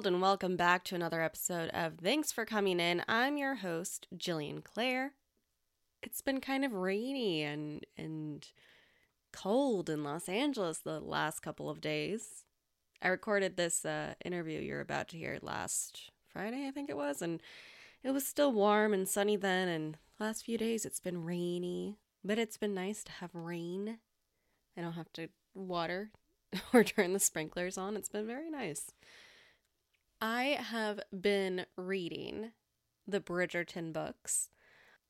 World, and welcome back to another episode of Thanks for Coming In. I'm your host, Jillian Clare. It's been kind of rainy and and cold in Los Angeles the last couple of days. I recorded this uh, interview you're about to hear last Friday, I think it was, and it was still warm and sunny then. And last few days it's been rainy, but it's been nice to have rain. I don't have to water or turn the sprinklers on. It's been very nice. I have been reading the Bridgerton books.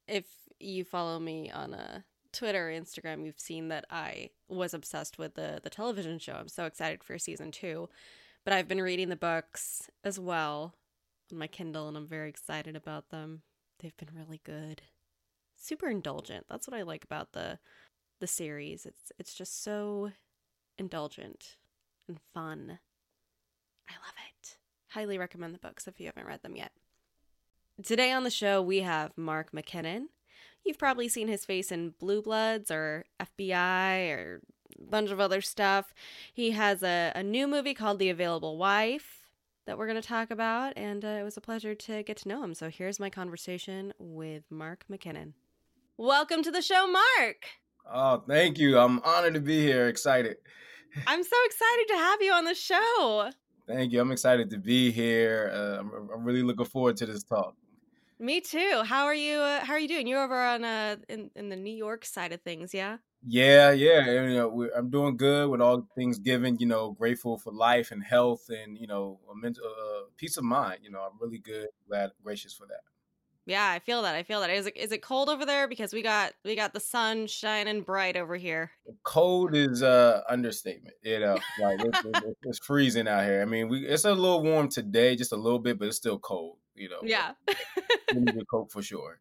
If you follow me on a Twitter or Instagram, you've seen that I was obsessed with the the television show. I'm so excited for season 2. But I've been reading the books as well on my Kindle and I'm very excited about them. They've been really good. Super indulgent. That's what I like about the the series. It's it's just so indulgent and fun. I love it. Highly recommend the books if you haven't read them yet. Today on the show, we have Mark McKinnon. You've probably seen his face in Blue Bloods or FBI or a bunch of other stuff. He has a, a new movie called The Available Wife that we're going to talk about, and uh, it was a pleasure to get to know him. So here's my conversation with Mark McKinnon. Welcome to the show, Mark. Oh, thank you. I'm honored to be here. Excited. I'm so excited to have you on the show. Thank you. I'm excited to be here. Uh, I'm, I'm, really looking forward to this talk. Me too. How are you? Uh, how are you doing? You're over on uh in, in the New York side of things, yeah? Yeah, yeah. You know, I'm doing good with all things given. You know, grateful for life and health, and you know, a mental uh, peace of mind. You know, I'm really good. Glad, gracious for that. Yeah, I feel that. I feel that. Is it is it cold over there? Because we got we got the sun shining bright over here. Cold is uh understatement. You know, like it's, it's, it's, freezing out here. I mean, we it's a little warm today, just a little bit, but it's still cold. You know. Yeah. we need a coat for sure.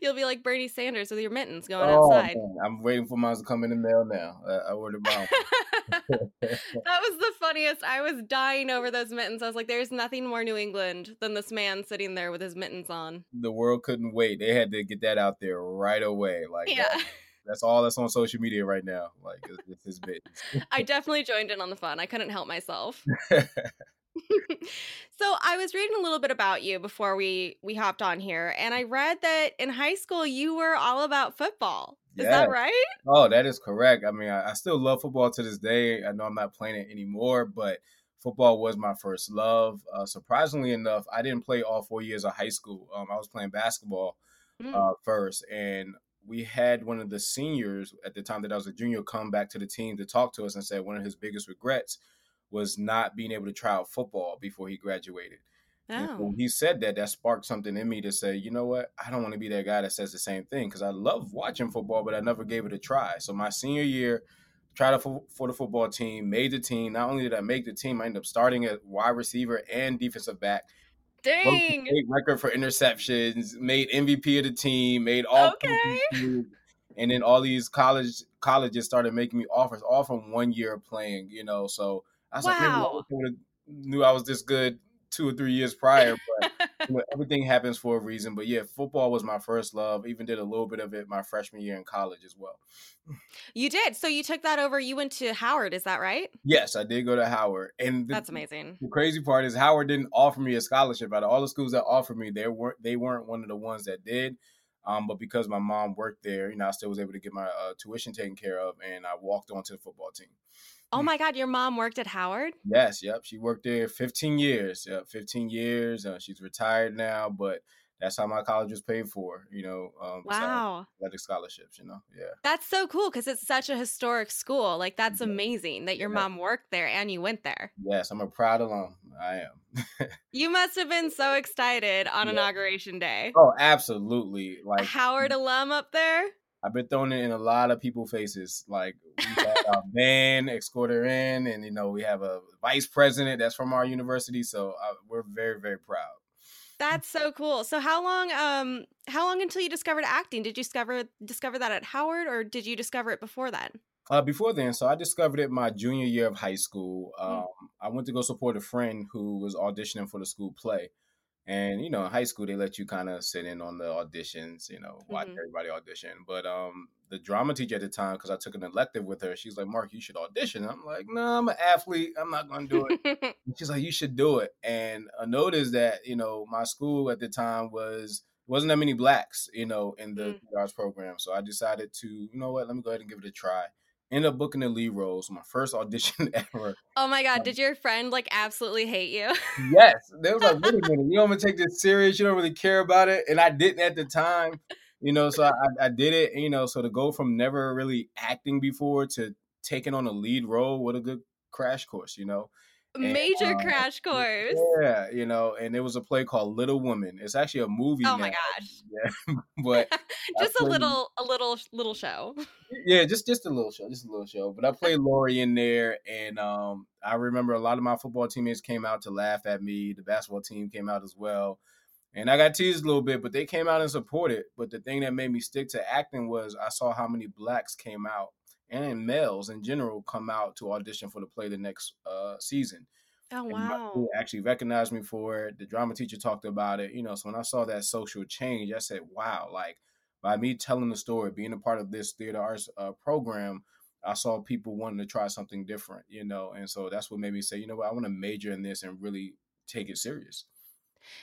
You'll be like Bernie Sanders with your mittens going oh, outside. Man. I'm waiting for mine to come in the mail now. I, I ordered mine. that was the funniest. I was dying over those mittens. I was like, there's nothing more New England than this man sitting there with his mittens on. The world couldn't wait. They had to get that out there right away. Like, yeah. That, that's all that's on social media right now. Like, it's, it's his mittens. I definitely joined in on the fun. I couldn't help myself. so I was reading a little bit about you before we we hopped on here, and I read that in high school you were all about football. Is Yeah. that right? Oh, that is correct. I mean, I, I still love football to this day. I know I'm not playing it anymore, but football was my first love. Uh, surprisingly enough, I didn't play all four years of high school. Um, I was playing basketball Mm. uh, first, and we had one of the seniors at the time that I was a junior come back to the team to talk to us and said one of his biggest regrets was not being able to try out football before he graduated. Oh. when he said that, that sparked something in me to say, you know what? I don't want to be that guy that says the same thing because I love watching football, but I never gave it a try. So my senior year, tried out for, for the football team, made the team. Not only did I make the team, I ended up starting at wide receiver and defensive back. Dang. record for interceptions, made MVP of the team, made all Okay. and then all these college colleges started making me offers all from one year of playing, you know. So I was like, I Wow. wish I would've knew I was this good two or three years prior, but you know, everything happens for a reason. But yeah, football was my first love. Even did a little bit of it my freshman year in college as well. You did. So you took that over. You went to Howard, is that right? Yes, I did go to Howard, and the, That's amazing. the crazy part is Howard didn't offer me a scholarship. Out of all the schools that offered me, they weren't they weren't one of the ones that did. Um, but because my mom worked there, you know, I still was able to get my uh, tuition taken care of, and I walked onto the football team. Oh my God, your mom worked at Howard? Yes, yep. She worked there 15 years. Yep, 15 years. Uh, she's retired now, but that's how my college was paid for, you know, um, Wow. athletic scholarships, you know. Yeah. That's so cool because it's such a historic school. Like, that's Yeah. amazing that your Yeah. mom worked there and you went there. Yes, I'm a proud alum. I am. You must have been so excited on Yeah. inauguration day. oh, absolutely. A Like Howard alum up there? I've been throwing it in a lot of people's faces. Like we had our band escort her in, and you know we have a vice president that's from our university, so uh, we're very very proud. That's so cool. So how long um how long until you discovered acting? Did you discover discover that at Howard or did you discover it before then? Uh, before then, so I discovered it my junior year of high school. Mm. Um, I went to go support a friend who was auditioning for the school play. And, you know, in high school, they let you kind of sit in on the auditions, you know, watch Mhm. everybody audition. But um, the drama teacher at the time, because I took an elective with her, she's like, Mark, you should audition. I'm like, no, I'm an athlete. I'm not going to do it. She's like, you should do it. And I noticed that, you know, my school at the time was wasn't that many blacks, you know, in the Mm. arts program. So I decided to, you know what, let me go ahead and give it a try. Ended up booking the lead role. So my first audition ever. oh my god, um, did your friend like absolutely hate you? Yes. They was like, wait a minute, you don't want to take this serious, you don't really care about it. And I didn't at the time. You know, so I, I did it, you know, so to go from never really acting before to taking on a lead role, what a good crash course, you know. And, Major uh, crash course. Yeah, you know, and it was a play called Little Women. It's actually a movie. Oh my gosh. Yeah, but Just a little a little little show. yeah, just just a little show, just a little show. But I played Laurie in there, and um, I remember a lot of my football teammates came out to laugh at me. The basketball team came out as well, and I got teased a little bit, but they came out and supported. But the thing that made me stick to acting was I saw how many blacks came out and males in general come out to audition for the play the next uh, season. Oh wow. actually recognized me for it. The drama teacher talked about it. You know, so when I saw that social change, I said, "Wow!" Like by me telling the story, being a part of this theater arts uh, program, I saw people wanting to try something different. You know, and so that's what made me say, "You know what? I want to major in this and really take it serious."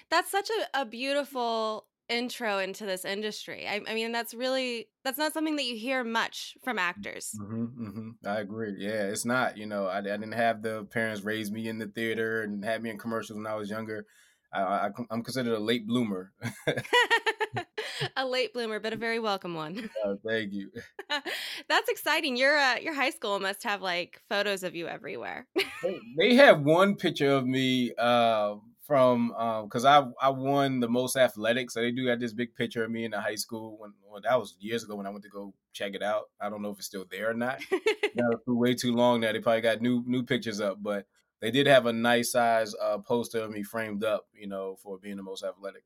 That's such a, a beautiful intro into this industry. I, I mean, that's really that's not something that you hear much from actors. hmm hmm I agree. Yeah, it's not. You know, I, I didn't have the parents raise me in the theater and had me in commercials when I was younger. I, I, I'm considered a late bloomer. a late bloomer, but a very welcome one. Uh, thank you. That's exciting. Your uh, your high school must have like photos of you everywhere. they, they have one picture of me uh, from because I I won the most athletic, so they do have this big picture of me in the high school when well, that was years ago when I went to go check it out. I don't know if it's still there or not. that was way too long now. They probably got new new pictures up, but they did have a nice size uh, poster of me framed up, you know, for being the most athletic.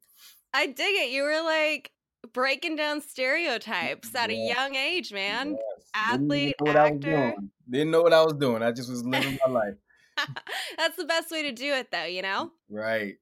I dig it. You were like breaking down stereotypes at a young age, man. Yes. Athlete, Didn't know what I was actor. Didn't know what I was doing. I just was living my life. That's the best way to do it, though, you know? Right.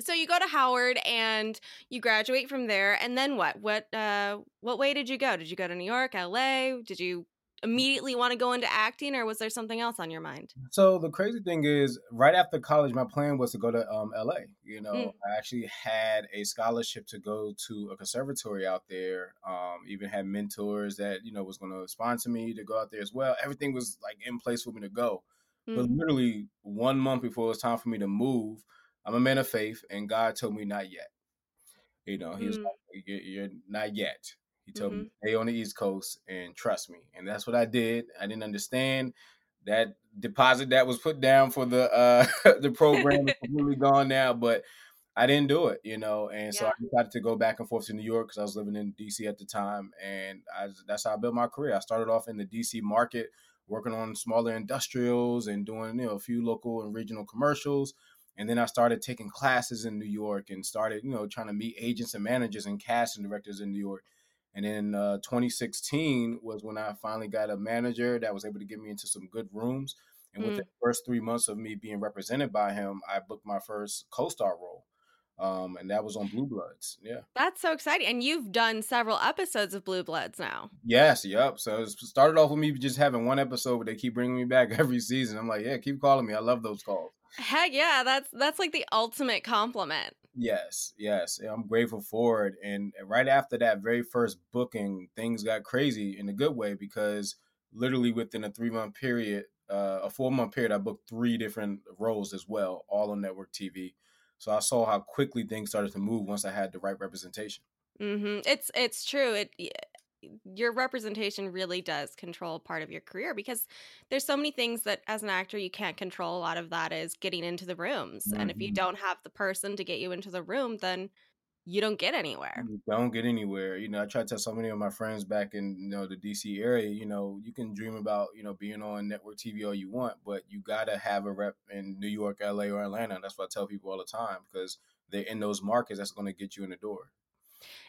So you go to Howard and you graduate from there, and then what? What uh what way did you go? Did you go to New York, LA? Did you immediately want to go into acting or was there something else on your mind? So the crazy thing is, right after college, my plan was to go to um, LA. You know, Mm. I actually had a scholarship to go to a conservatory out there. Um, even had mentors that you know was going to sponsor me to go out there as well. Everything was like in place for me to go. But Mm. literally one month before it was time for me to move, I'm a man of faith, and God told me not yet. You know, He was Mm. like, "You're, not yet." He told Mm-hmm. me stay on the East Coast and trust me, and that's what I did. I didn't understand that deposit that was put down for the uh the program is completely gone now, but I didn't do it, you know, and so Yeah. I decided to go back and forth to New York because I was living in DC at the time, and I, that's how I built my career. I started off in the DC market, working on smaller industrials and doing you know a few local and regional commercials, and then I started taking classes in New York and started you know trying to meet agents and managers and casting directors in New York. And then uh, 2016 was when I finally got a manager that was able to get me into some good rooms. And within Mm. the first three months of me being represented by him, I booked my first co-star role, um, and that was on Blue Bloods. Yeah. That's so exciting. And you've done several episodes of Blue Bloods now. Yes. Yep. So it started off with me just having one episode, but they keep bringing me back every season. I'm like, yeah, keep calling me. I love those calls. Heck yeah, that's that's like the ultimate compliment. Yes, yes, I'm grateful for it. And right after that very first booking, things got crazy in a good way because literally within a three month period, uh, a four month period, I booked three different roles as well, all on network TV. So I saw how quickly things started to move once I had the right representation. hmm It's it's true. It your representation really does control part of your career because there's so many things that as an actor you can't control. A lot of that is getting into the rooms, and if you Mhm. don't have the person to get you into the room, then you don't get anywhere. You don't get anywhere. You know, I try to tell so many of my friends back in you know the DC area. You know, you can dream about you know being on network TV all you want, but you gotta have a rep in New York, LA, or Atlanta. That's what I tell people all the time because they're in those markets. That's going to get you in the door.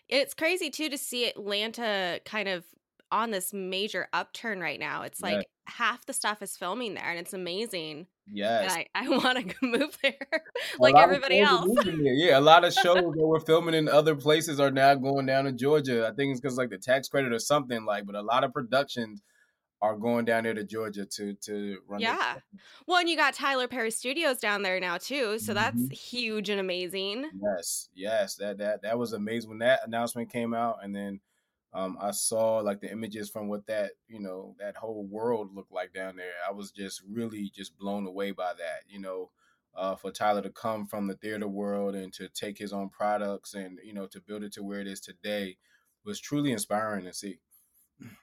It's crazy too to see Atlanta kind of on this major upturn right now. It's like half the stuff is filming there, and it's amazing. Yes, And I, I want to move there like everybody else. Yeah, a lot of shows that we're filming in other places are now going down to Georgia. I think it's because like the tax credit or something like. But a lot of productions are going down there to Georgia to to run. Yeah. Well, and you got Tyler Perry Studios down there now too, so that's Mhm. huge and amazing. Yes, yes, that that that was amazing when that announcement came out, and then um, I saw like the images from what that you know that whole world looked like down there. I was just really just blown away by that. You know, uh, for Tyler to come from the theater world and to take his own products and you know to build it to where it is today was truly inspiring to see.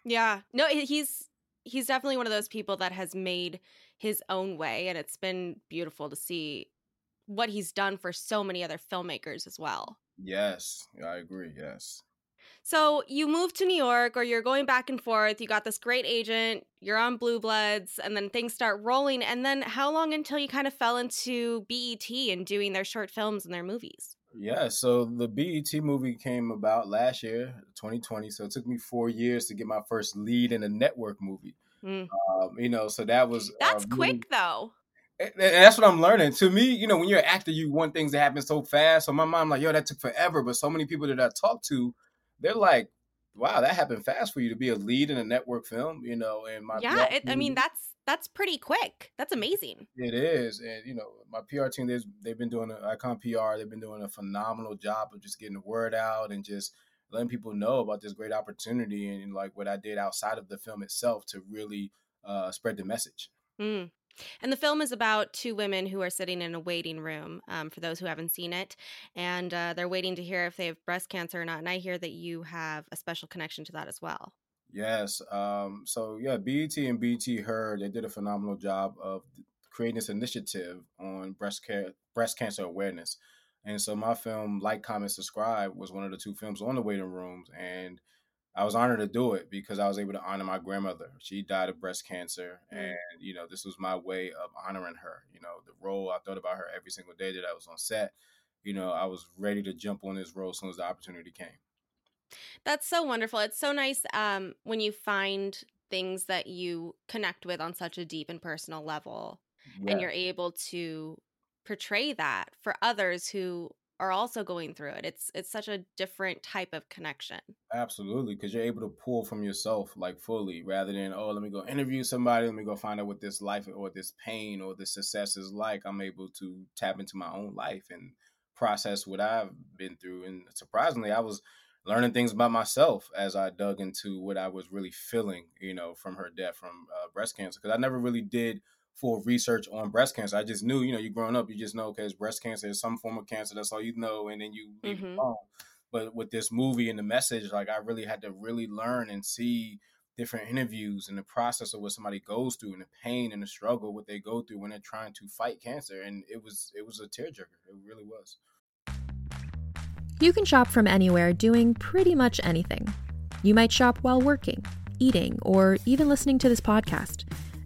Yeah. No, he's he's definitely one of those people that has made his own way and it's been beautiful to see what he's done for so many other filmmakers as well. Yes, I agree. Yes. So you move to New York or you're going back and forth, you got this great agent, you're on Blue Bloods, and then things start rolling. And then how long until you kind of fell into BET and doing their short films and their movies? Yeah, so the BET movie came about last year, 2020. So it took me four years to get my first lead in a network movie. Mm. Um, you know, so that was uh, That's quick though. and and that's what I'm learning. To me, you know, when you're an actor, you want things to happen so fast. So my mom, like, yo, that took forever. But so many people that I talk to, they're like, wow, that happened fast for you to be a lead in a network film. You know, and my Yeah, it, I mean that's that's pretty quick. That's amazing. It is, and you know, my PR team they've they've been doing a, Icon PR. They've been doing a phenomenal job of just getting the word out and just letting people know about this great opportunity and, like what I did outside of the film itself to really uh, spread the message. Mm. And the film is about two women who are sitting in a waiting room. Um, for those who haven't seen it, and uh, they're waiting to hear if they have breast cancer or not. And I hear that you have a special connection to that as well. Yes. Um, so yeah, BET and BET Her they did a phenomenal job of creating this initiative on breast care, breast cancer awareness. And so my film, Like, Comment, Subscribe, was one of the two films on the waiting rooms, and I was honored to do it because I was able to honor my grandmother. She died of breast cancer, Mm. and you know this was my way of honoring her. You know the role I thought about her every single day that I was on set. You know I was ready to jump on this role as soon as the opportunity came. That's so wonderful. It's so nice um, when you find things that you connect with on such a deep and personal level, Yeah. and you're able to portray that for others who are also going through it. It's it's such a different type of connection. Absolutely, because you're able to pull from yourself like fully, rather than oh, let me go interview somebody, let me go find out what this life or this pain or this success is like. I'm able to tap into my own life and process what I've been through. And surprisingly, I was learning things about myself as I dug into what I was really feeling, you know, from her death from uh, breast cancer, because I never really did full research on breast cancer. I just knew, you know, you growing up, you just know because breast cancer is some form of cancer. That's all you know, and then you leave it Mhm. alone. But with this movie and the message, like I really had to really learn and see different interviews and the process of what somebody goes through and the pain and the struggle what they go through when they're trying to fight cancer. And it was it was a tearjerker. It really was. You can shop from anywhere doing pretty much anything. You might shop while working, eating, or even listening to this podcast.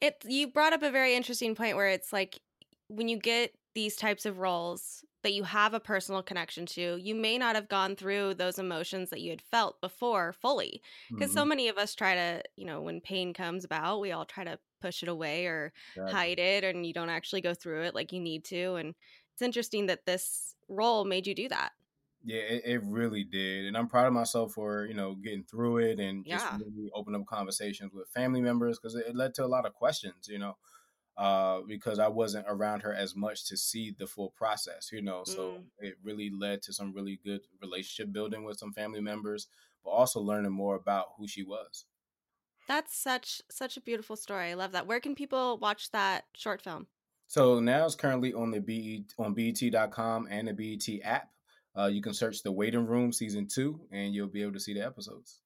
It you brought up a very interesting point where it's like when you get these types of roles that you have a personal connection to, you may not have gone through those emotions that you had felt before fully. Because so Mhm. many of us try to, you know, when pain comes about, we all try to push it away or Exactly. hide it, and you don't actually go through it like you need to. And it's interesting that this role made you do that. Yeah, it, it really did, and I'm proud of myself for you know getting through it and just Yeah. really open up conversations with family members because it, it led to a lot of questions, you know, uh, because I wasn't around her as much to see the full process, you know. So Mm. it really led to some really good relationship building with some family members, but also learning more about who she was. That's such such a beautiful story. I love that. Where can people watch that short film? So now it's currently on the BE on BET.com and the BET app. Uh, you can search the Waiting Room season two, and you'll be able to see the episodes.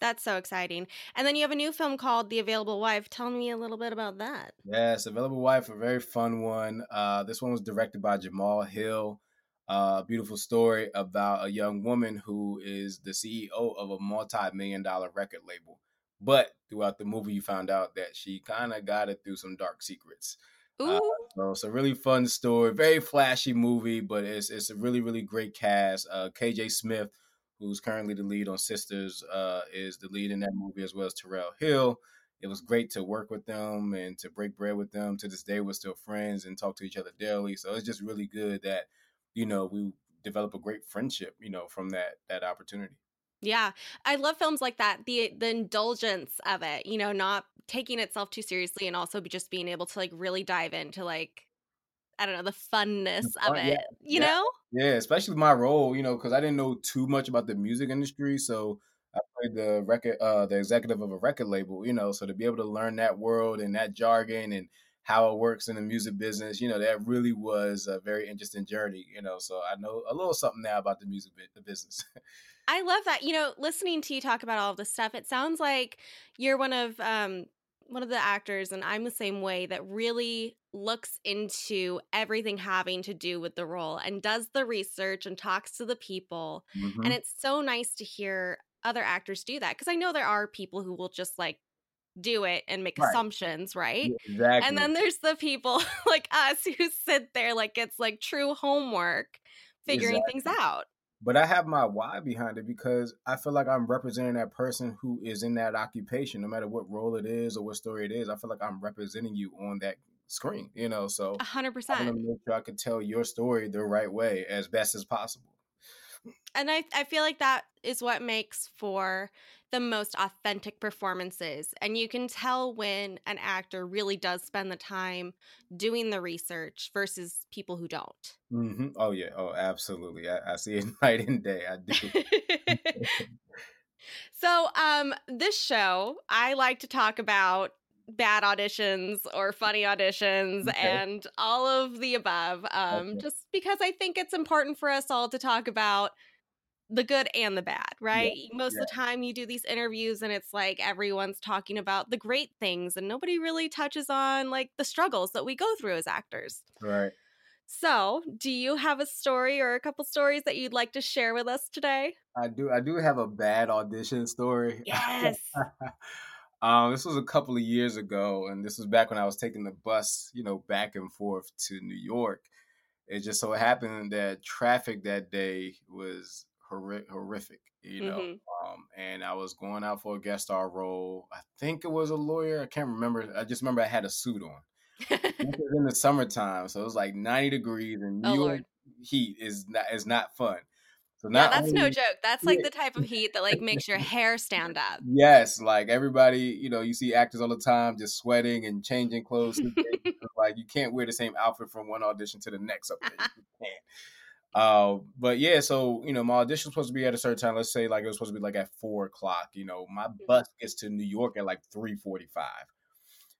That's so exciting. And then you have a new film called The Available Wife. Tell me a little bit about that. Yes, Available Wife, a very fun one. Uh, this one was directed by Jamal Hill. Uh, beautiful story about a young woman who is the CEO of a multi-million dollar record label. But throughout the movie, you found out that she kind of got it through some dark secrets. Ooh, Uh, So it's a really fun story, very flashy movie, but it's it's a really really great cast. Uh, KJ Smith, who's currently the lead on Sistas, uh, is the lead in that movie as well as Terrell Hill. It was great to work with them and to break bread with them. To this day, we're still friends and talk to each other daily. So it's just really good that you know we develop a great friendship, you know, from that that opportunity. Yeah. I love films like that. The the indulgence of it, you know, not taking itself too seriously and also just being able to like really dive into like I don't know, the funness of fun, it. yeah, You yeah. know? Yeah, especially my role, you know, because I didn't know too much about the music industry. So I played the record, uh, the executive of a record label, you know. So to be able to learn that world and that jargon and how it works in the music business, you know, that really was a very interesting journey, you know. So I know a little something now about the music business. I love that. You know, listening to you talk about all of this stuff, it sounds like you're one of um one of the actors and I'm the same way that really looks into everything having to do with the role and does the research and talks to the people. Mhm. And it's so nice to hear other actors do that? Because I know there are people who will just like do it and make Right. assumptions, right? Yeah, exactly. And then there's the people like us who sit there like it's like true homework figuring things out. But I have my why behind it because I feel like I'm representing that person who is in that occupation, no matter what role it is or what story it is. I feel like I'm representing you on that screen, you know. So A hundred I want percent. to make sure I can tell your story the right way as best as possible. And I, I feel like that is what makes for the most authentic performances. And you can tell when an actor really does spend the time doing the research versus people who don't. hmm Oh yeah. Oh, absolutely. I, I see it night and day. I do. so, um, this show, I like to talk about bad auditions or funny auditions Okay. and all of the above. Um, Okay. just because I think it's important for us all to talk about the good and the bad, right? Most of the time you do these interviews and it's like everyone's talking about the great things and nobody really touches on like the struggles that we go through as actors. right. So, do you have a story or a couple stories that you'd like to share with us today? I do. I do have a bad audition story. Yes. um, this was a couple of years ago, and this was back when I was taking the bus, you know, back and forth to New York. It just so happened that traffic that day was horri- horrific, you know. Mhm. Um, and I was going out for a guest star role. I think it was a lawyer. I can't remember. I just remember I had a suit on. This was in the summertime, so it was like 90 degrees, and New Oh, York Lord. heat is not is not fun. So yeah, not that's no joke. That's like the type of heat that like makes your hair stand up. Yes, like everybody, you know, you see actors all the time just sweating and changing clothes. and things. It's like you can't wear the same outfit from one audition to the next up there. You can't. Uh, but yeah, so you know, my audition was supposed to be at a certain time. Let's say like it was supposed to be like at four o'clock. You know, my bus gets to New York at like three forty-five.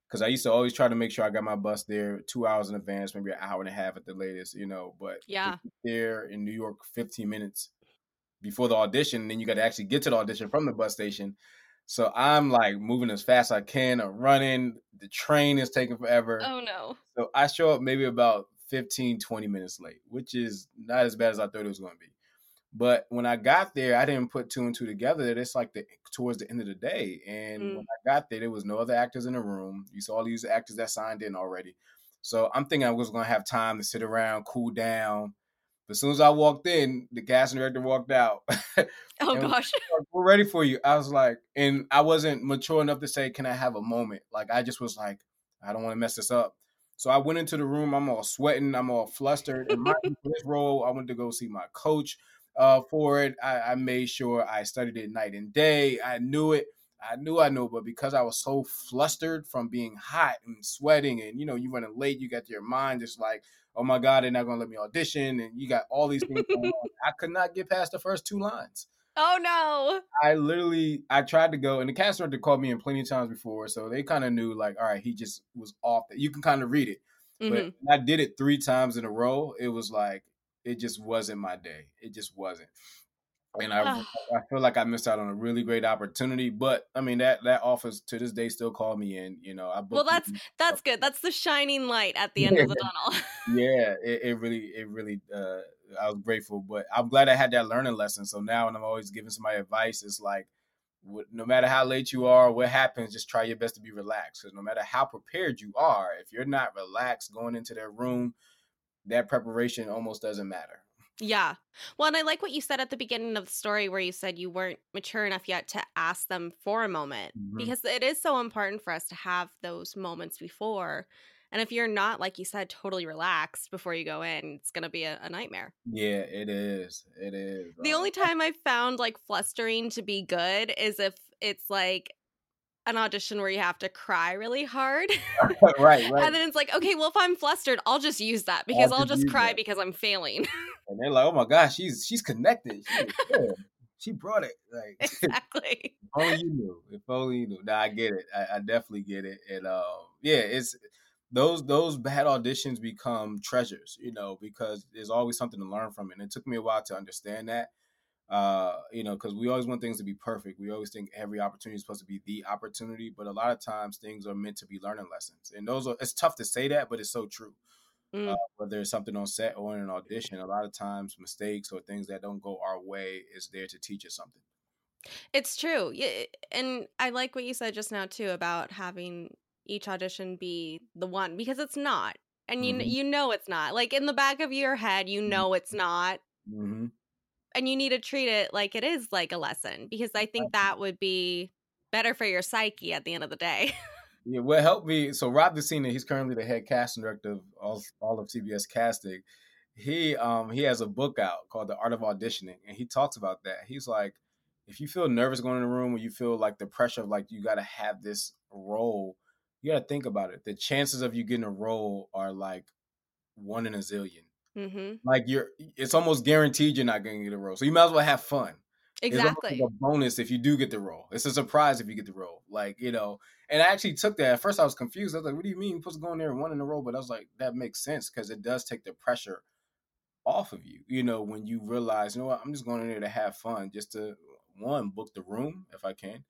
Because I used to always try to make sure I got my bus there two hours in advance, maybe an hour and a half at the latest. You know, but Yeah. there in New York fifteen minutes before the audition, and then you got to actually get to the audition from the bus station. So I'm like moving as fast as I can, or running. The train is taking forever. Oh no. So I show up maybe about 15, 20 minutes late, which is not as bad as I thought it was going to be. But when I got there, I didn't put two and two together. It's like the towards the end of the day, and Mm. when I got there, there was no other actors in the room. You saw all these actors that signed in already. So I'm thinking I was going to have time to sit around, cool down. But as soon as I walked in, the casting director walked out. Oh gosh. like, we're ready for you. I was like, and I wasn't mature enough to say, can I have a moment? Like, I just was like, I don't want to mess this up. So I went into the room. I'm all sweating. I'm all flustered. And my this role, I went to go see my coach uh, for it. I, I made sure I studied it night and day. I knew it. I knew I knew, but because I was so flustered from being hot and sweating, and you know, you running late, you got your mind just like, oh my god, they're not gonna let me audition, and you got all these things going on. I could not get past the first two lines. Oh no. I literally I tried to go and the cast director called me in plenty of times before, so they kind of knew like, all right, he just was off. You can kind of read it, Mhm. but I did it three times in a row. It was like it just wasn't my day. It just wasn't, and I I feel like I missed out on a really great opportunity. But I mean that that office to this day still called me in. You know, I Well, that's that's good. That's the shining light at the end of the tunnel. yeah, it, it really, it really, uh, I was grateful, but I'm glad I had that learning lesson. So now when I'm always giving somebody advice, it's like, no matter how late you are, what happens, just try your best to be relaxed. Because no matter how prepared you are, if you're not relaxed going into that room, that preparation almost doesn't matter. Yeah. Well, and I like what you said at the beginning of the story where you said you weren't mature enough yet to ask them for a moment Mhm. because it is so important for us to have those moments before. And if you're not, like you said, totally relaxed before you go in, it's going to be a, a nightmare. Yeah, it is. It is. The Um, only time I've found like flustering to be good is if it's like an audition where you have to cry really hard. right, right. And then it's like, okay, well, if I'm flustered, I'll just use that because I'll just just cry that. because I'm failing. And they're like, oh my gosh, she's she's connected. She, she brought it. Like exactly. If only you knew. If only you knew. Nah, I get it. I, I definitely get it. And um, yeah, it's those those bad auditions become treasures, you know, because there's always something to learn from it. And it took me a while to understand that. Uh, you know, because we always want things to be perfect. We always think every opportunity is supposed to be the opportunity, but a lot of times things are meant to be learning lessons. And those are it's tough to say that, but it's so true. Mm. Uh, whether it's something on set or in an audition, a lot of times mistakes or things that don't go our way is there to teach us something. It's true. Yeah, and I like what you said just now too about having each audition be the one because it's not. And you Mhm. you know it's not. Like in the back of your head, you know it's not. hmm And you need to treat it like it is like a lesson because I think that would be better for your psyche at the end of the day. Yeah, what helped me. So Rob Decina, he's currently the head casting director of all, all of CBS casting. He um he has a book out called The Art of Auditioning, and he talks about that. He's like, if you feel nervous going in the room, or you feel like the pressure of like you got to have this role, you got to think about it. The chances of you getting a role are like one in a zillion. Mhm. Like you're, it's almost guaranteed you're not going to get a role. So you might as well have fun. It's Exactly. like a bonus if you do get the role. It's a surprise if you get the role. Like, you know, and I actually took that. At first I was confused. I was like, what do you mean you're supposed to go in there and one in a row? But I was like, that makes sense because it does take the pressure off of you, you know, when you realize, you know what, I'm just going in there to have fun, just to one, book the room if I can.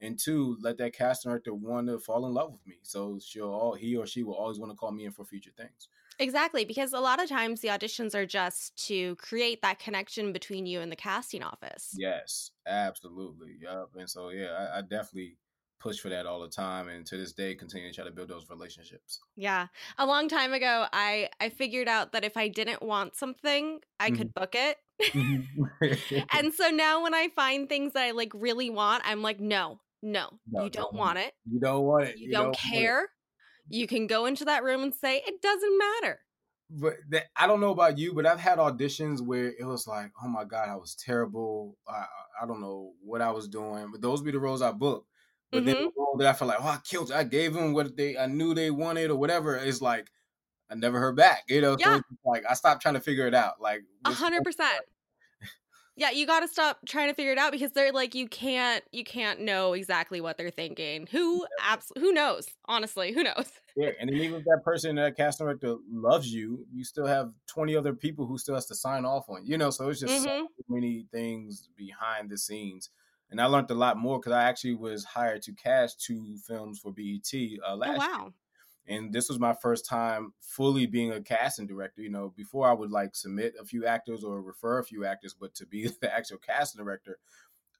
And two, let that casting director want to fall in love with me. So she'll all he or she will always want to call me in for future things. Exactly, because a lot of times the auditions are just to create that connection between you and the casting office. Yes, absolutely. Yep. And so yeah, I, I definitely push for that all the time and to this day continue to try to build those relationships. Yeah. A long time ago, I I figured out that if I didn't want something, I could mm-hmm. book it. Mm-hmm. and so now when I find things that I like really want, I'm like, no, no, No, you don't don't. want it. you don't want it. You, don't, want it. care. You can go into that room and say it doesn't matter. But that, I don't know about you, but I've had auditions where it was like, oh my god, I was terrible. I I don't know what I was doing, but those be the roles I booked. But then Mhm. the role that I feel like, oh, I killed. It. I gave them what they I knew they wanted or whatever. It's like I never heard back. You know, Yeah. just like I stopped trying to figure it out. Like A hundred percent. Yeah, you got to stop trying to figure it out because they're like you can't you can't know exactly what they're thinking. Who abs- who knows? Honestly, who knows? Yeah, and then even if that person, that cast director loves you, you still have 20 other people who still has to sign off on you. Know, so it's just so Mhm. many things behind the scenes. And I learned a lot more because I actually was hired to cast two films for BET uh, last Oh year. wow. And this was my first time fully being a casting director. You know, before I would like submit a few actors or refer a few actors, but to be the actual casting director,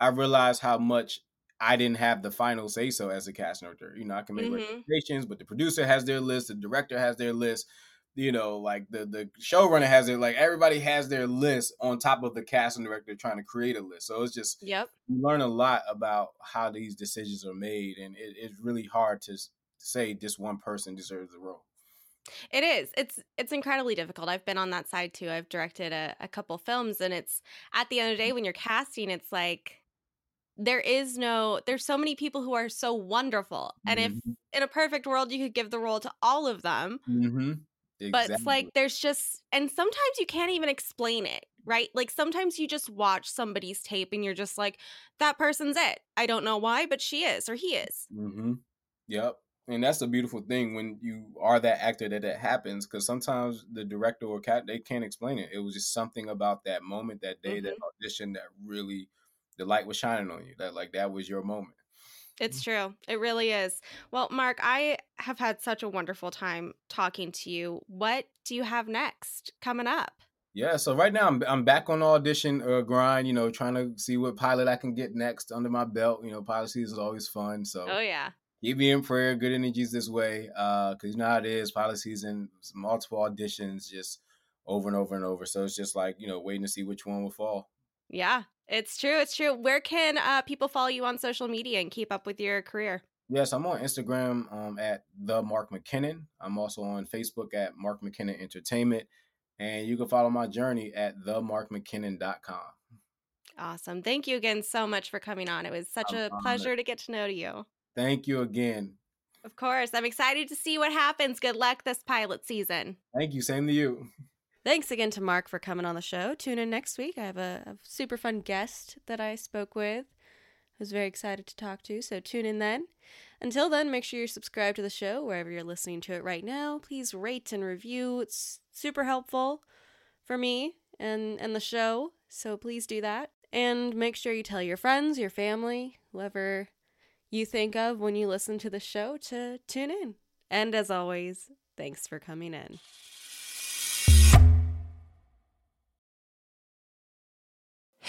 I realized how much I didn't have the final say so as a casting director. You know, I can make Mhm. recommendations, but the producer has their list, the director has their list. You know, like the the showrunner has it. Like everybody has their list on top of the casting director trying to create a list. So it's just Yep. you learn a lot about how these decisions are made, and it, it's really hard to say this one person deserves the role. It is. It's it's incredibly difficult. I've been on that side too. I've directed a, a couple films and it's at the end of the day when you're casting, it's like there is no there's so many people who are so wonderful. And if in a perfect world you could give the role to all of them, mm-hmm. but it's like there's just and sometimes you can't even explain it right like sometimes you just watch somebody's tape and you're just like that person's it i don't know why but she is or he is Mm-hmm. Yep. And that's the beautiful thing when you are that actor that it happens because sometimes the director or cat they can't explain it. It was just something about that moment, that day, that audition that really the light was shining on you. That like that was your moment. it's true it really is well mark i have had such a wonderful time talking to you what do you have next coming up Yeah. So right now I'm I'm back on audition uh, grind. You know, trying to see what pilot I can get next under my belt. You know, pilot season is always fun. So oh yeah keep me in prayer. Good energies this way. Uh, cause you know how it is. Pilot season, multiple auditions, just over and over and over. So it's just like you know, waiting to see which one will fall. yeah it's true it's true where can uh, people follow you on social media and keep up with your career Yes, I'm on Instagram um, at the Mark McKinnon. I'm also on Facebook at Mark McKinnon Entertainment, and you can follow my journey at themarkmckinnon.com. awesome thank you again so much for coming on it was such a pleasure to get to know you Thank you again. Of course. I'm excited to see what happens. Good luck this pilot season. Thank you. Same to you. Thanks again to Mark for coming on the show. Tune in next week. I have a, a super fun guest that I spoke with. I was very excited to talk to, so tune in then. Until then, make sure you're subscribed to the show wherever you're listening to it right now. Please rate and review. It's super helpful for me and, and the show, so please do that. And make sure you tell your friends, your family, whoever you think of when you listen to the show to tune in. And as always, thanks for coming in.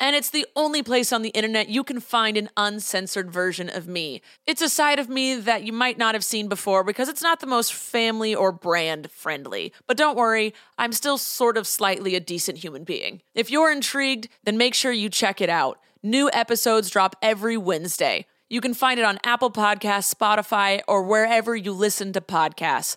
and it's the only place on the internet you can find an uncensored version of me. It's a side of me that you might not have seen before because it's not the most family or brand friendly. But don't worry, I'm still sort of slightly a decent human being. If you're intrigued, then make sure you check it out. New episodes drop every Wednesday. You can find it on Apple Podcasts, Spotify, or wherever you listen to podcasts.